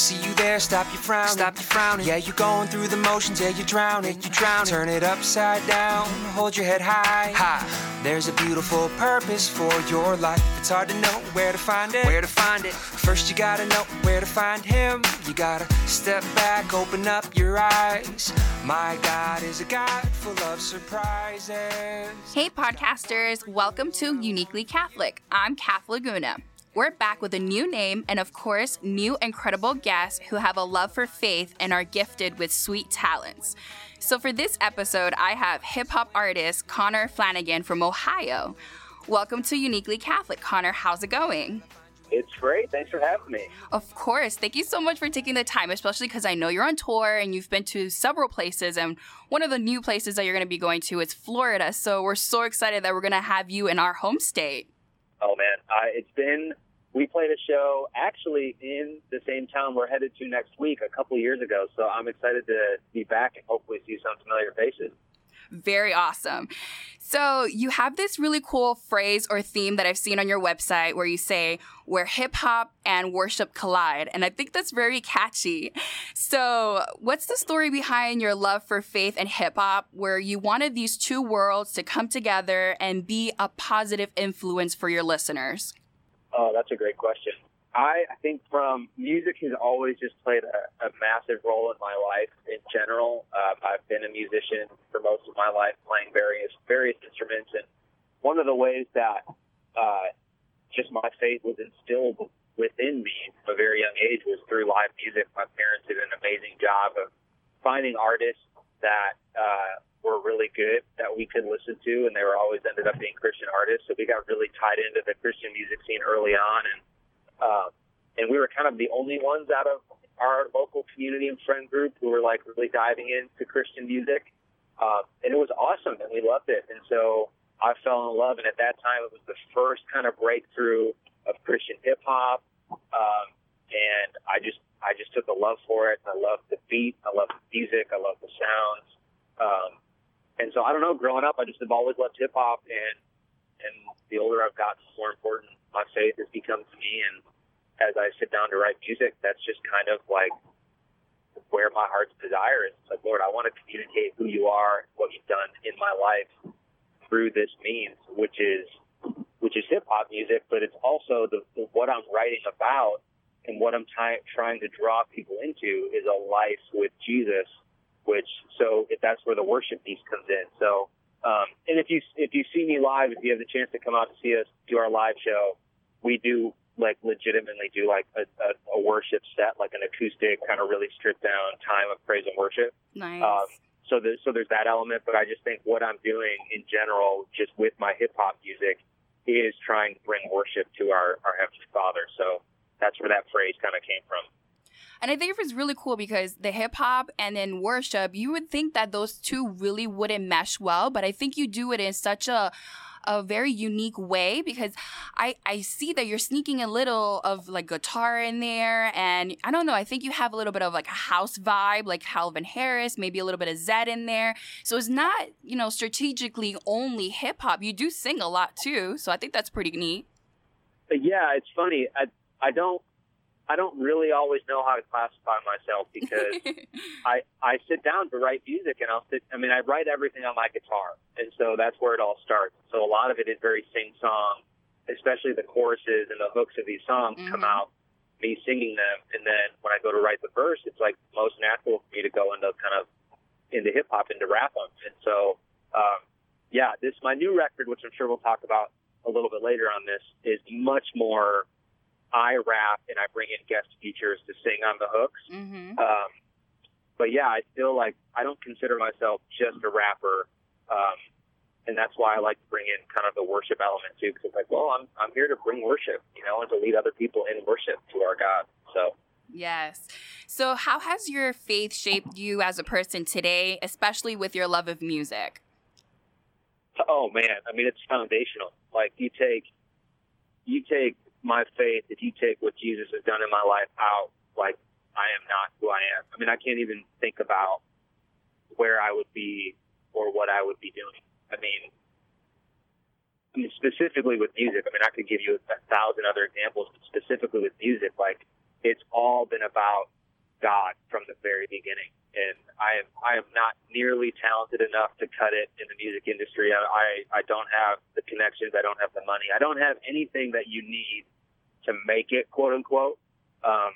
see you there, stop your frowning. Stop your frowning. Yeah, you're going through the motions, yeah, you're drowning. You drown. Turn it upside down, hold your head high. High. There's a beautiful purpose for your life. It's hard to know where to find it. Where to find it. First, you gotta know where to find Him. You gotta step back, open up your eyes. My God is a God full of surprises. Hey, podcasters, welcome to Uniquely Catholic. I'm Kath Laguna. We're back with a new name and, of course, new incredible guests who have a love for faith and are gifted with sweet talents. So, for this episode, I have hip hop artist Connor Flanagan from Ohio. Welcome to Uniquely Catholic. Connor, how's it going? It's great. Thanks for having me. Of course. Thank you so much for taking the time, especially because I know you're on tour and you've been to several places. And one of the new places that you're going to be going to is Florida. So we're so excited that we're going to have you in our home state. Oh man, it's been. We played a show actually in the same town we're headed to next week a couple years ago. So I'm excited to be back and hopefully see some familiar faces. Very awesome. So, you have this really cool phrase or theme that I've seen on your website where you say, where hip hop and worship collide. And I think that's very catchy. So, what's the story behind your love for faith and hip hop where you wanted these two worlds to come together and be a positive influence for your listeners? Oh, that's a great question. I, I think from music has always just played a, a massive role in my life in general. Uh, I've been a musician for most of my life, playing various various instruments, and one of the ways that uh, just my faith was instilled within me from a very young age was through live music. My parents did an amazing job of finding artists that uh, were really good that we could listen to, and they were always ended up being Christian artists. So we got really tied into the Christian music scene early on, and um, and we were kind of the only ones out of our local community and friend group who were like really diving into Christian music. Um, and it was awesome and we loved it. And so I fell in love. And at that time, it was the first kind of breakthrough of Christian hip hop. Um, and I just, I just took a love for it. I loved the beat. I loved the music. I loved the sounds. Um, and so I don't know, growing up, I just have always loved hip hop and, and the older I've gotten, the more important my faith has become to me. And as I sit down to write music, that's just kind of like where my heart's desire is. Like, Lord, I want to communicate who you are, what you've done in my life through this means, which is which is hip hop music, but it's also the, the what I'm writing about and what I'm ty- trying to draw people into is a life with Jesus. Which so if that's where the worship piece comes in. So um, and if you if you see me live, if you have the chance to come out to see us do our live show, we do like legitimately do like a, a, a worship set, like an acoustic kind of really stripped down time of praise and worship. Nice. Um, so there's so there's that element, but I just think what I'm doing in general, just with my hip hop music, is trying to bring worship to our our heavenly Father. So that's where that phrase kind of came from. And I think it was really cool because the hip hop and then worship, you would think that those two really wouldn't mesh well, but I think you do it in such a a very unique way because I, I see that you're sneaking a little of like guitar in there. And I don't know, I think you have a little bit of like a house vibe, like Calvin Harris, maybe a little bit of Zedd in there. So it's not, you know, strategically only hip hop. You do sing a lot too. So I think that's pretty neat. Uh, yeah, it's funny. I, I don't I don't really always know how to classify myself because I I sit down to write music and I'll sit. I mean, I write everything on my guitar, and so that's where it all starts. So a lot of it is very sing song, especially the choruses and the hooks of these songs mm-hmm. come out me singing them, and then when I go to write the verse, it's like most natural for me to go into kind of into hip hop, into rap them, and so um, yeah, this my new record, which I'm sure we'll talk about a little bit later on this, is much more I rap and I bring in guest features to sing on the hooks. Mm-hmm. Um, but yeah, I feel like I don't consider myself just a rapper. Um, and that's why I like to bring in kind of the worship element too, because it's like, well, I'm I'm here to bring worship, you know, and to lead other people in worship to our God. So. Yes. So, how has your faith shaped you as a person today, especially with your love of music? Oh man, I mean, it's foundational. Like you take, you take my faith, if you take what Jesus has done in my life out, like I am not who I am. I mean, I can't even think about where I would be or what I would be doing. I mean, I mean specifically with music. I mean, I could give you a thousand other examples, but specifically with music, like it's all been about God from the very beginning. And I am I am not nearly talented enough to cut it in the music industry. I, I I don't have the connections. I don't have the money. I don't have anything that you need to make it, quote unquote. Um,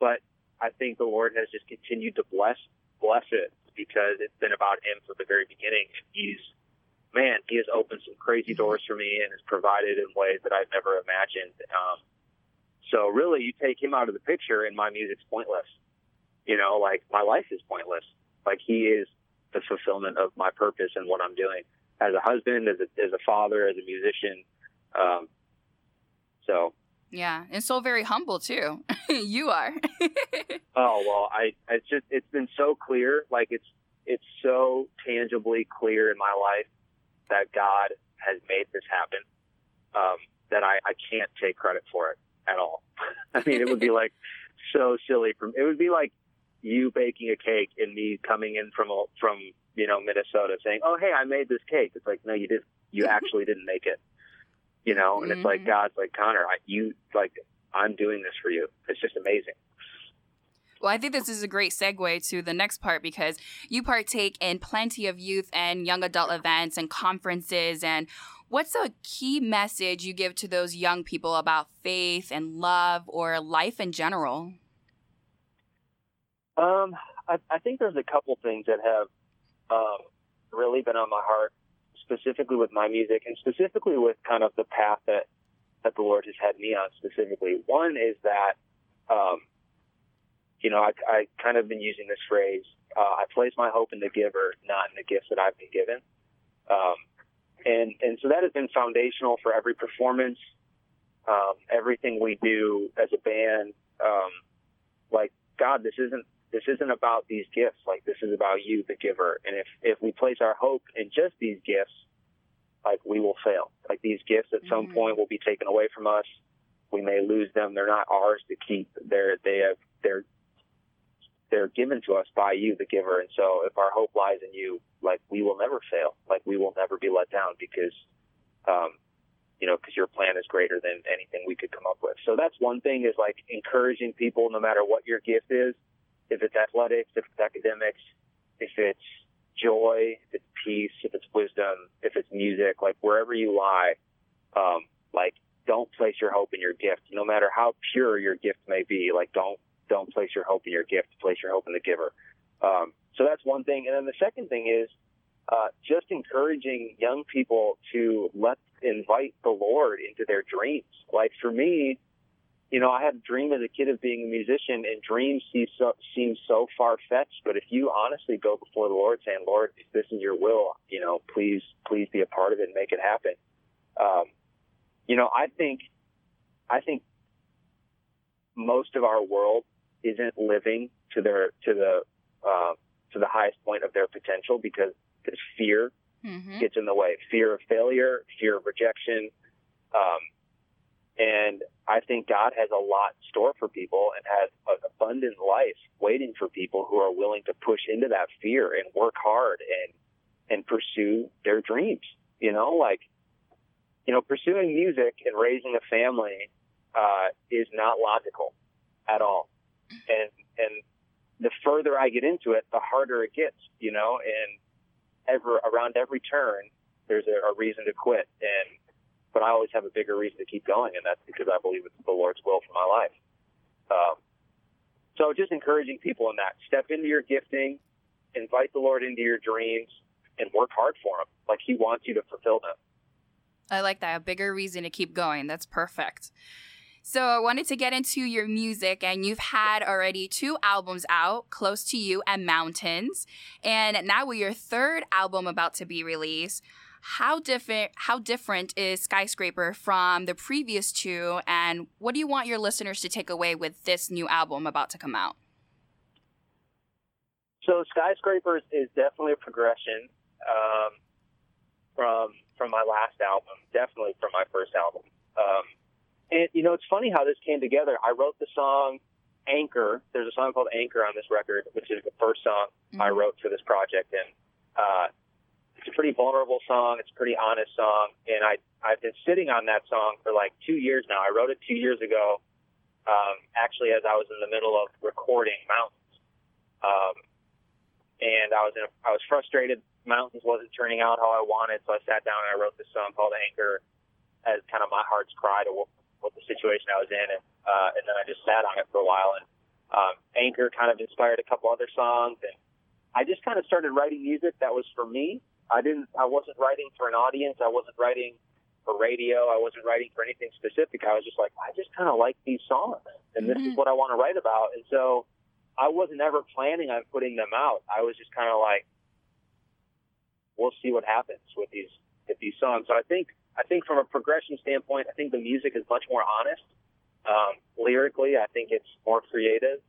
but I think the Lord has just continued to bless bless it because it's been about Him from the very beginning. He's man, He has opened some crazy doors for me and has provided in ways that I've never imagined. Um, so really, you take Him out of the picture, and my music's pointless. You know, like my life is pointless. Like He is the fulfillment of my purpose and what I'm doing as a husband, as a, as a father, as a musician. Um, so yeah, and so very humble too. you are. oh well, I it's just it's been so clear, like it's it's so tangibly clear in my life that God has made this happen. Um, that I, I can't take credit for it at all. I mean, it would be like so silly. From it would be like you baking a cake and me coming in from from you know Minnesota saying, "Oh, hey, I made this cake." It's like, no, you didn't. You actually didn't make it you know, and mm-hmm. it's like mm-hmm. God's like Connor, I, you like I'm doing this for you. It's just amazing. Well, I think this is a great segue to the next part because you partake in plenty of youth and young adult events and conferences. And what's a key message you give to those young people about faith and love or life in general? Um, I, I think there's a couple things that have um, really been on my heart specifically with my music and specifically with kind of the path that that the Lord has had me on specifically. One is that, um, you know, I, I kind of been using this phrase. Uh, I place my hope in the giver, not in the gifts that I've been given. Um, and and so that has been foundational for every performance, um, everything we do as a band. Um, like God, this isn't this isn't about these gifts. Like this is about you, the giver. And if if we place our hope in just these gifts, like we will fail. Like these gifts at some mm-hmm. point will be taken away from us. We may lose them. They're not ours to keep. They're they have they're they're given to us by you, the giver. And so if our hope lies in you, like we will never fail. Like we will never be let down because um you know, because your plan is greater than anything we could come up with. So that's one thing is like encouraging people, no matter what your gift is, if it's athletics, if it's academics, if it's joy, if it's peace, if it's wisdom, if it's music, like wherever you lie, um, like don't place your hope in your gift, no matter how pure your gift may be. Like don't don't place your hope in your gift. Place your hope in the giver. Um, so that's one thing. And then the second thing is uh, just encouraging young people to let invite the Lord into their dreams. Like for me, you know, I had a dream as a kid of being a musician, and dreams seem so, seem so far fetched. But if you honestly go before the Lord, saying, "Lord, if this is Your will, you know, please, please be a part of it and make it happen," um, you know, I think, I think most of our world isn't living to their to the uh, to the highest point of their potential because this fear mm-hmm. gets in the way. Fear of failure, fear of rejection. Um, and I think God has a lot in store for people and has an abundant life waiting for people who are willing to push into that fear and work hard and and pursue their dreams. You know, like you know, pursuing music and raising a family uh, is not logical at all. And and the further I get into it, the harder it gets. You know, and ever around every turn, there's a, a reason to quit and but I always have a bigger reason to keep going, and that's because I believe it's the Lord's will for my life. Um, so just encouraging people in that. Step into your gifting, invite the Lord into your dreams, and work hard for Him. Like He wants you to fulfill them. I like that. A bigger reason to keep going. That's perfect. So I wanted to get into your music, and you've had already two albums out, Close to You and Mountains. And now with your third album about to be released, how different how different is Skyscraper from the previous two and what do you want your listeners to take away with this new album about to come out? So Skyscrapers is definitely a progression um, from from my last album, definitely from my first album. Um, and you know, it's funny how this came together. I wrote the song Anchor. There's a song called Anchor on this record, which is the first song mm-hmm. I wrote for this project, and uh, it's a pretty vulnerable song. It's a pretty honest song, and I I've been sitting on that song for like two years now. I wrote it two years ago, um, actually as I was in the middle of recording Mountains. Um, and I was in a, I was frustrated. Mountains wasn't turning out how I wanted, so I sat down and I wrote this song called Anchor as kind of my heart's cry to what, what the situation I was in, and uh, and then I just sat on it for a while. And um, Anchor kind of inspired a couple other songs, and I just kind of started writing music that was for me. I didn't. I wasn't writing for an audience. I wasn't writing for radio. I wasn't writing for anything specific. I was just like, I just kind of like these songs, and this Mhm. is what I want to write about. And so I wasn't ever planning on putting them out. I was just kind of like, we'll see what happens with these with these songs. So I think I think from a progression standpoint, I think the music is much more honest. Um, lyrically, I think it's more creative,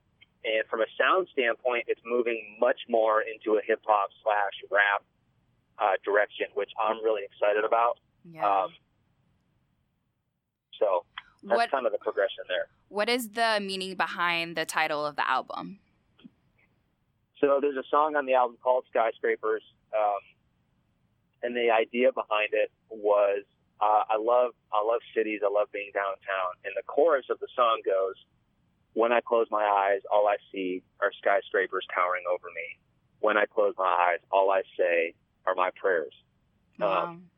and from a sound standpoint, it's moving much more into a hip hop slash rap uh, direction, which I'm really excited about. Yeah. Um, so that's what kind of the progression there. What is the meaning behind the title of the album? So there's a song on the album called Skyscrapers, um, and the idea behind it was uh, I love I love cities, I love being downtown, and the chorus of the song goes, "When I close my eyes, all I see are skyscrapers towering over me. When I close my eyes, all I say are my prayers." Wow. Um,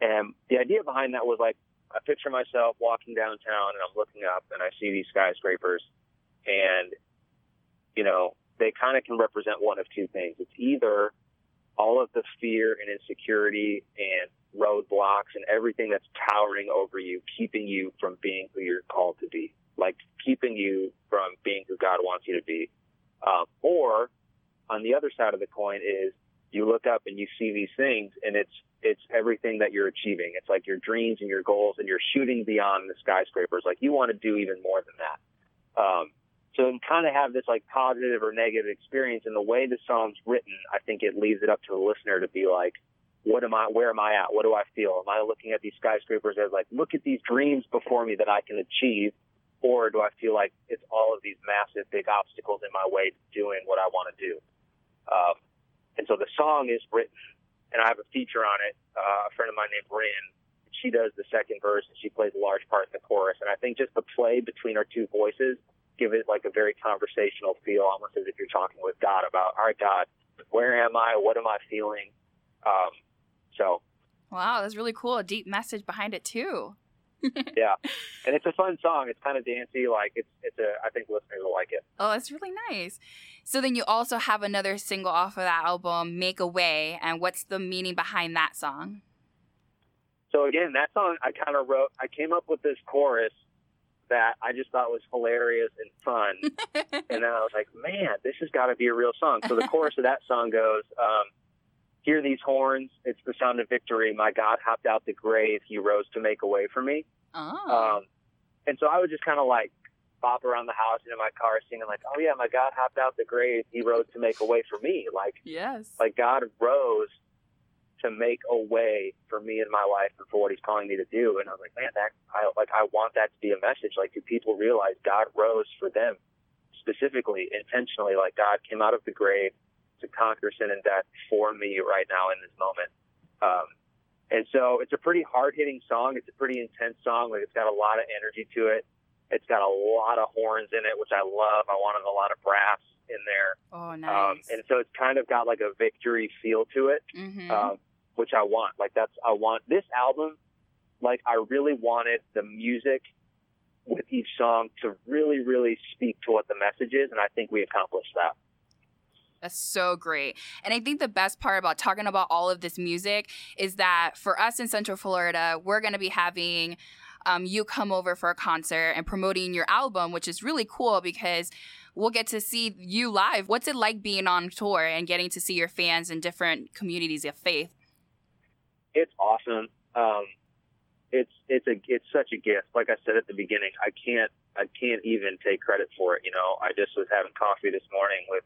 And the idea behind that was like, I picture myself walking downtown and I'm looking up and I see these skyscrapers and, you know, they kind of can represent one of two things. It's either all of the fear and insecurity and roadblocks and everything that's towering over you, keeping you from being who you're called to be, like keeping you from being who God wants you to be. Um, or on the other side of the coin is you look up and you see these things and it's it's everything that you're achieving. It's like your dreams and your goals and you're shooting beyond the skyscrapers. Like you want to do even more than that. Um, so you kind of have this like positive or negative experience and the way the song's written, I think it leaves it up to the listener to be like, what am I, where am I at? What do I feel? Am I looking at these skyscrapers as like, look at these dreams before me that I can achieve? Or do I feel like it's all of these massive, big obstacles in my way to doing what I want to do? Um, and so the song is written, and I have a feature on it. Uh, a friend of mine named Rin, she does the second verse, and she plays a large part in the chorus. And I think just the play between our two voices give it like a very conversational feel, almost as if you're talking with God about, all right, God, where am I? What am I feeling? Um, so Wow, that's really cool. A deep message behind it too. yeah, and it's a fun song. It's kind of dancey. Like it's it's a. I think listeners will like it. Oh, that's really nice. So then you also have another single off of that album, Make a Way. And what's the meaning behind that song? So again, that song I kind of wrote. I came up with this chorus that I just thought was hilarious and fun, and then I was like, man, this has got to be a real song. So the chorus of that song goes, um, "Hear these horns, it's the sound of victory. My God hopped out the grave, He rose to make a way for me." oh. Um, and so I would just kind of like bop around the house and in my car singing like, "Oh yeah, my God hopped out the grave, He rose to make a way for me." Like yes. like God rose to make a way for me in my life and for what He's calling me to do. And I was like, man, that I like I want that to be a message. Like, do people realize God rose for them specifically, intentionally? Like God came out of the grave to conquer sin and death for me right now in this moment. Um, and so it's a pretty hard hitting song. It's a pretty intense song. Like it's got a lot of energy to it. It's got a lot of horns in it, which I love. I wanted a lot of brass in there. oh, nice. Um, and so it's kind of got like a victory feel to it mm-hmm. um, which I want. Like that's I want this album. Like I really wanted the music with each song to really, really speak to what the message is, and I think we accomplished that. That's so great. And I think the best part about talking about all of this music is that for us in Central Florida, we're going to be having um, you come over for a concert and promoting your album, which is really cool because we'll get to see you live. What's it like being on tour and getting to see your fans in different communities of faith? It's awesome. Um, it's it's a it's such a gift. Like I said at the beginning, I can't I can't even take credit for it. You know, I just was having coffee this morning with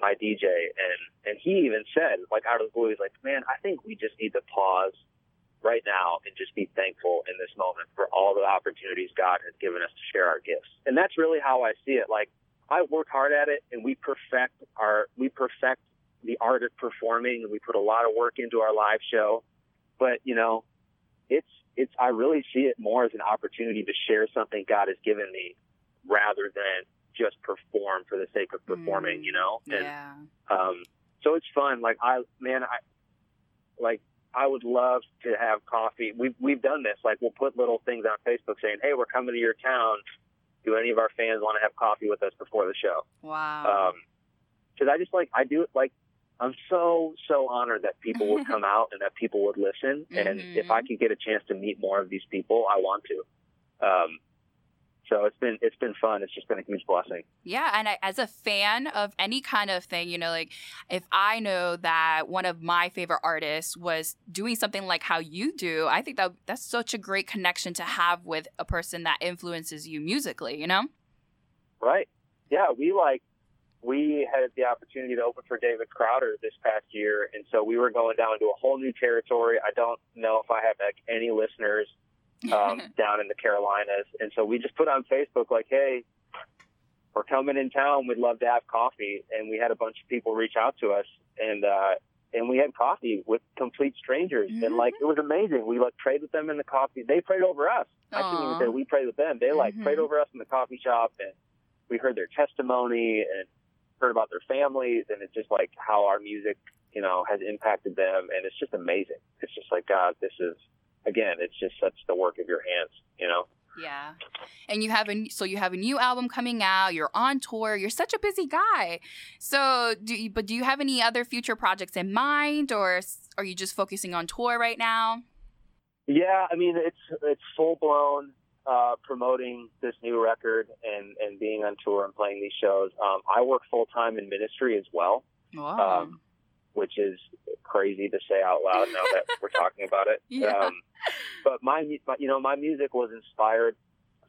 my DJ, and and he even said, like out of the blue, he's like, "Man, I think we just need to pause right now and just be thankful in this moment for all the opportunities God has given us to share our gifts." And that's really how I see it. Like I work hard at it, and we perfect our we perfect the art of performing, and we put a lot of work into our live show. But you know, it's it's I really see it more as an opportunity to share something God has given me rather than just perform for the sake of performing, you know? And yeah. um, so it's fun. Like I, man, I like I would love to have coffee. We've we've done this. Like we'll put little things on Facebook saying, "Hey, we're coming to your town. Do any of our fans want to have coffee with us before the show?" Wow. Because I just like I do it like I'm so so honored that people would come out and that people would listen. And if I Mhm. could get a chance to meet more of these people, I want to. Um, so it's been it's been fun. It's just been a huge blessing. Yeah, and I, as a fan of any kind of thing, you know, like if I know that one of my favorite artists was doing something like how you do, I think that that's such a great connection to have with a person that influences you musically, you know? Right. Yeah, we like we had the opportunity to open for David Crowder this past year, and so we were going down to a whole new territory. I don't know if I have like any listeners um, down in the Carolinas, and so we just put on Facebook like, "Hey, we're coming in town. We'd love to have coffee." And we had a bunch of people reach out to us, and uh, and we had coffee with complete strangers, and like it was amazing. We like prayed with them in the coffee. They prayed over us. I shouldn't even say we prayed with them. They like Mhm. prayed over us in the coffee shop, and we heard their testimony and heard about their families, and it's just like how our music, you know, has impacted them, and it's just amazing. It's just like God, this is again, it's just such the work of your hands, you know. Yeah. And you have a so you have a new album coming out, you're on tour, you're such a busy guy. So do you, but do you have any other future projects in mind or are you just focusing on tour right now? Yeah, I mean it's it's full blown uh, promoting this new record and and being on tour and playing these shows. Um, I work full time in ministry as well, Wow. um, which is crazy to say out loud now that we're talking about it. Yeah. Um, but my, my you know my music was inspired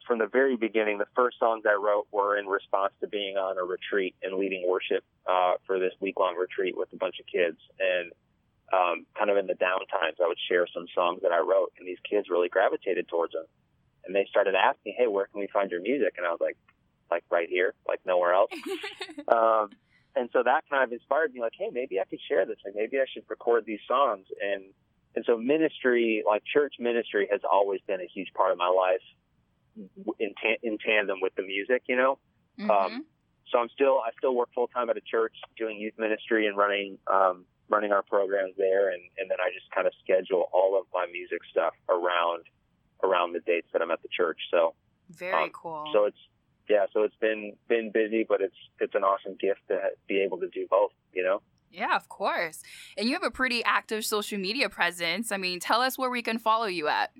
from the very beginning. The first songs I wrote were in response to being on a retreat and leading worship uh, for this week long retreat with a bunch of kids and um, kind of in the downtimes, I would share some songs that I wrote, and these kids really gravitated towards them. And they started asking, "Hey, where can we find your music?" And I was like, "Like right here, like nowhere else." um, and so that kind of inspired me, like, "Hey, maybe I could share this. Like, maybe I should record these songs." And and so ministry, like church ministry, has always been a huge part of my life, in ta- in tandem with the music, you know. Mhm. Um, so I'm still I still work full time at a church doing youth ministry and running um, running our programs there, and, and then I just kind of schedule all of my music stuff around around the dates that I'm at the church. So Very um, cool. so it's yeah, so it's been been busy, but it's it's an awesome gift to be able to do both. You know. yeah, of course. And you have a pretty active social media presence. I mean, tell us where we can follow you at.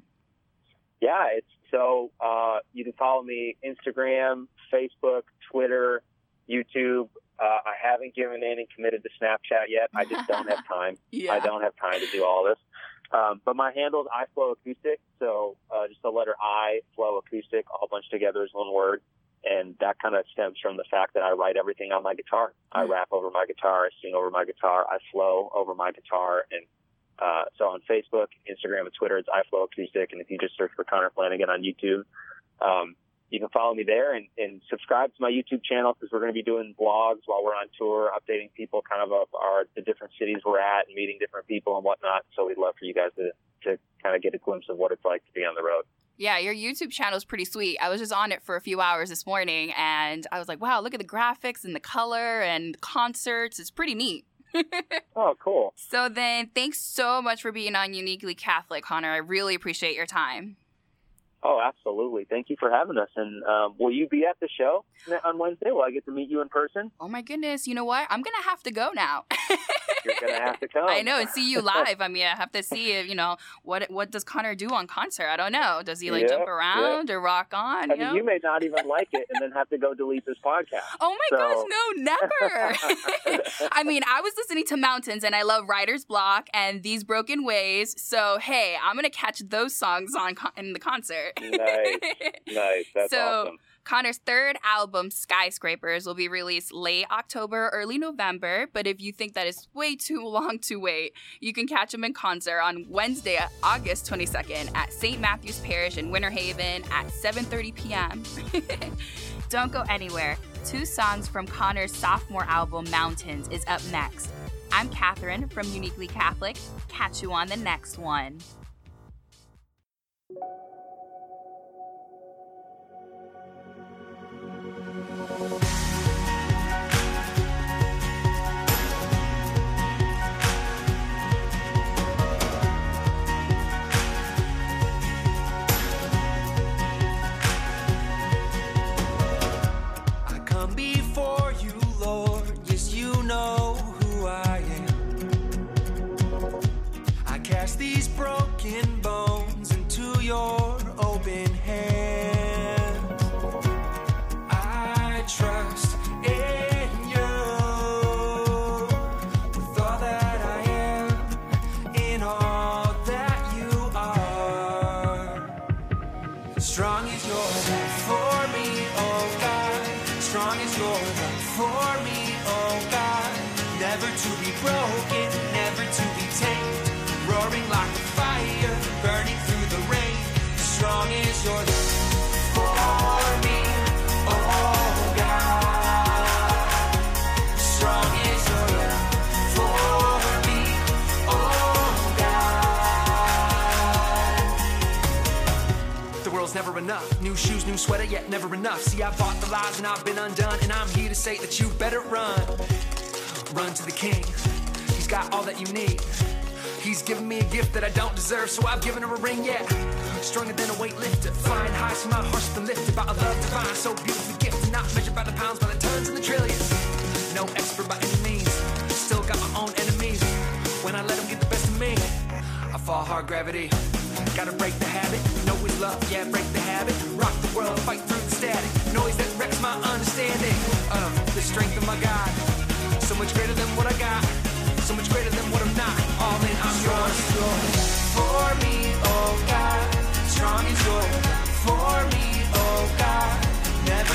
Yeah, it's so uh, you can follow me Instagram, Facebook, Twitter, YouTube. Uh, I haven't given in and committed to Snapchat yet. I just don't have time. Yeah. I don't have time to do all this. Um, but my handle is iFlow Acoustic, so uh, just the letter I, Flow Acoustic, all bunched together as one word. And that kind of stems from the fact that I write everything on my guitar. I Mm. rap over my guitar, I sing over my guitar, I flow over my guitar. And uh, so on Facebook, Instagram, and Twitter, it's iFlow Acoustic. And if you just search for Connor Flanagan on YouTube, um, you can follow me there and, and subscribe to my YouTube channel because we're going to be doing blogs while we're on tour, updating people kind of of our the different cities we're at and meeting different people and whatnot. So we'd love for you guys to to kind of get a glimpse of what it's like to be on the road. Yeah, your YouTube channel is pretty sweet. I was just on it for a few hours this morning and I was like, wow, look at the graphics and the color and concerts. It's pretty neat. Oh, cool. So then, thanks so much for being on Uniquely Catholic, Connor. I really appreciate your time. Oh, absolutely. Thank you for having us. And um, will you be at the show on Wednesday? Will I get to meet you in person? Oh my goodness, you know what? I'm gonna have to go now. You're going to have to come. I know and see you live. I mean, I have to see if you know what what does Connor do on concert. I don't know. Does he like Yeah, jump around or rock on? I You mean, know? you may not even like it and then have to go delete this podcast. Oh my So- gosh, no, never. I mean, I was listening to Mountains and I love Writer's Block and These Broken Ways. So, hey, I'm going to catch those songs on con- in the concert. Nice. Nice. That's So- awesome. Connor's third album, Skyscrapers, will be released late October, early November. But if you think that is way too long to wait, you can catch him in concert on Wednesday, August 22nd at St. Matthew's Parish in Winter Haven at 7:30 p.m. Don't go anywhere. Two songs from Connor's sophomore album, Mountains, is up next. I'm Katherine from Uniquely Catholic. Catch you on the next one. Never enough. New shoes, new sweater, yet never enough. See, I bought the lies and I've been undone, and I'm here to say that you better run. Run to the king. He's got all that you need. He's given me a gift that I don't deserve, so I've given her a ring, yeah. Stronger than a weightlifter. Flying high, so my heart's been lifted by a love divine, so beautifully gifted. Not measured by the pounds, by the tons and the trillions. No expert by any means. Still got my own enemies. When I let them get the best of me, I fall hard gravity. Gotta break the habit. Know it's love, yeah, break the habit. Rock the world, fight through the static. Noise that wrecks my understanding of the strength of my God. So much greater than what I got. So much greater than what I'm not. All in, I'm yours. For me, oh God. Strong is your love for me, oh God. Never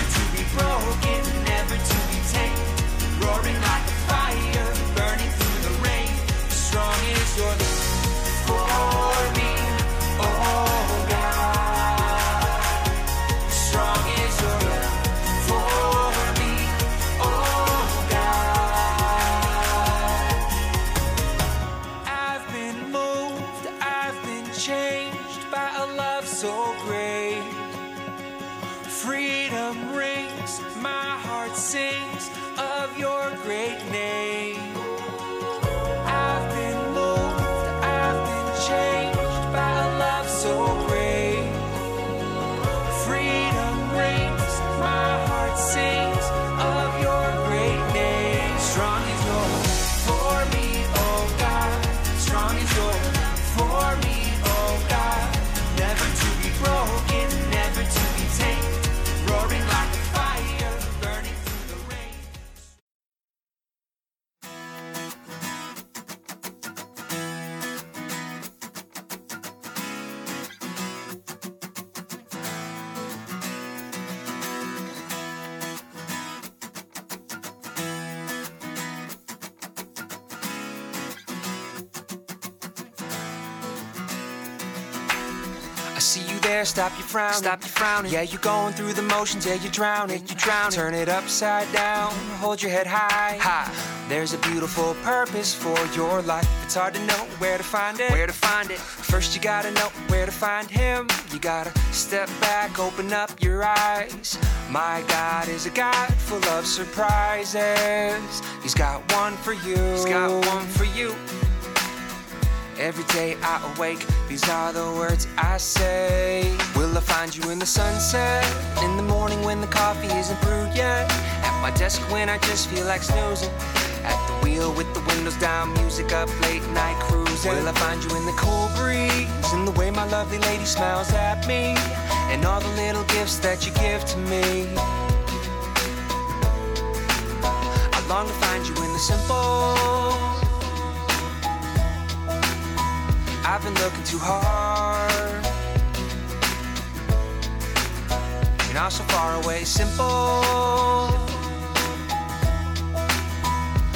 there, stop your frowning. Stop your frowning. Yeah, you're going through the motions, yeah, you're drowning. You drown. Turn it upside down, hold your head high. High. There's a beautiful purpose for your life. It's hard to know where to find it. Where to find it. First, you gotta know where to find him. You gotta step back, open up your eyes. My God is a God full of surprises. He's got one for you. He's got one for you. Every day I awake, these are the words I say. Will I find you in the sunset? In the morning when the coffee isn't brewed yet? At my desk when I just feel like snoozing? At the wheel with the windows down, music up, late night cruising? Will I find you in the cool breeze? In the way my lovely lady smiles at me? And all the little gifts that you give to me? I long to find you in the simple. I've been looking too hard. You're not so far away, simple.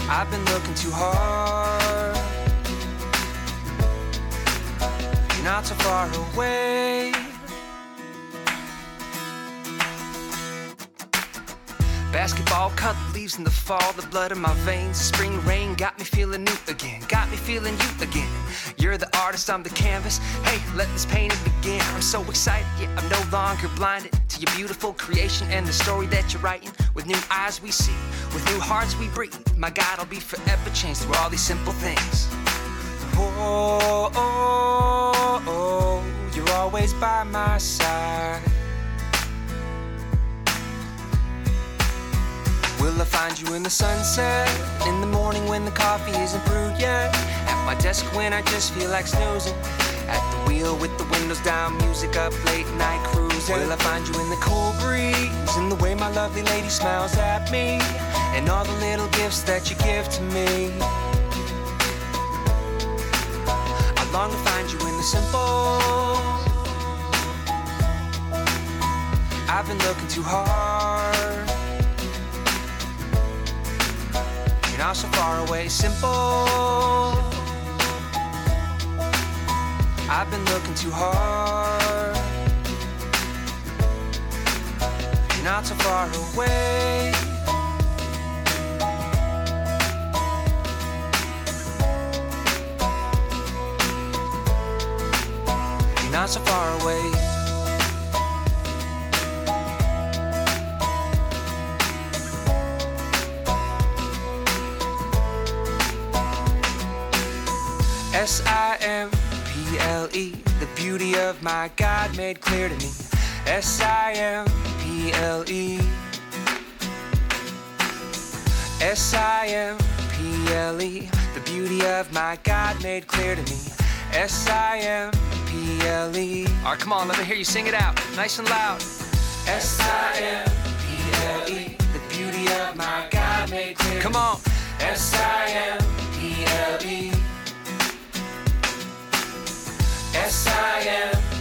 I've been looking too hard. You're not so far away. Basketball, cut leaves in the fall, the blood in my veins. Spring rain got me feeling new again, got me feeling you again. You're the artist, I'm the canvas. Hey, let this painting begin. I'm so excited, yeah, I'm no longer blinded to your beautiful creation and the story that you're writing. With new eyes we see, with new hearts we breathe. My God, I'll be forever changed through all these simple things. Oh, oh, oh, oh you're always by my side. Will I find you in the sunset? In the morning when the coffee isn't brewed yet? At My desk when I just feel like snoozing. At the wheel with the windows down, music up, late night cruising. Will I find you in the cool breeze? In the way my lovely lady smiles at me, and all the little gifts that you give to me. I long to find you in the simple. I've been looking too hard. You're not so far away, simple. I've been looking too hard. You're not so far away. You're not so far away. S I M P L E, the beauty of my God made clear to me. S I M P L E. S I M P L E, the beauty of my God made clear to me. S I M P L E. All right, come on, let me hear you sing it out, nice and loud. S I M P L E, the beauty of my God made clear. Come on. S I M P L E. Yes, I am.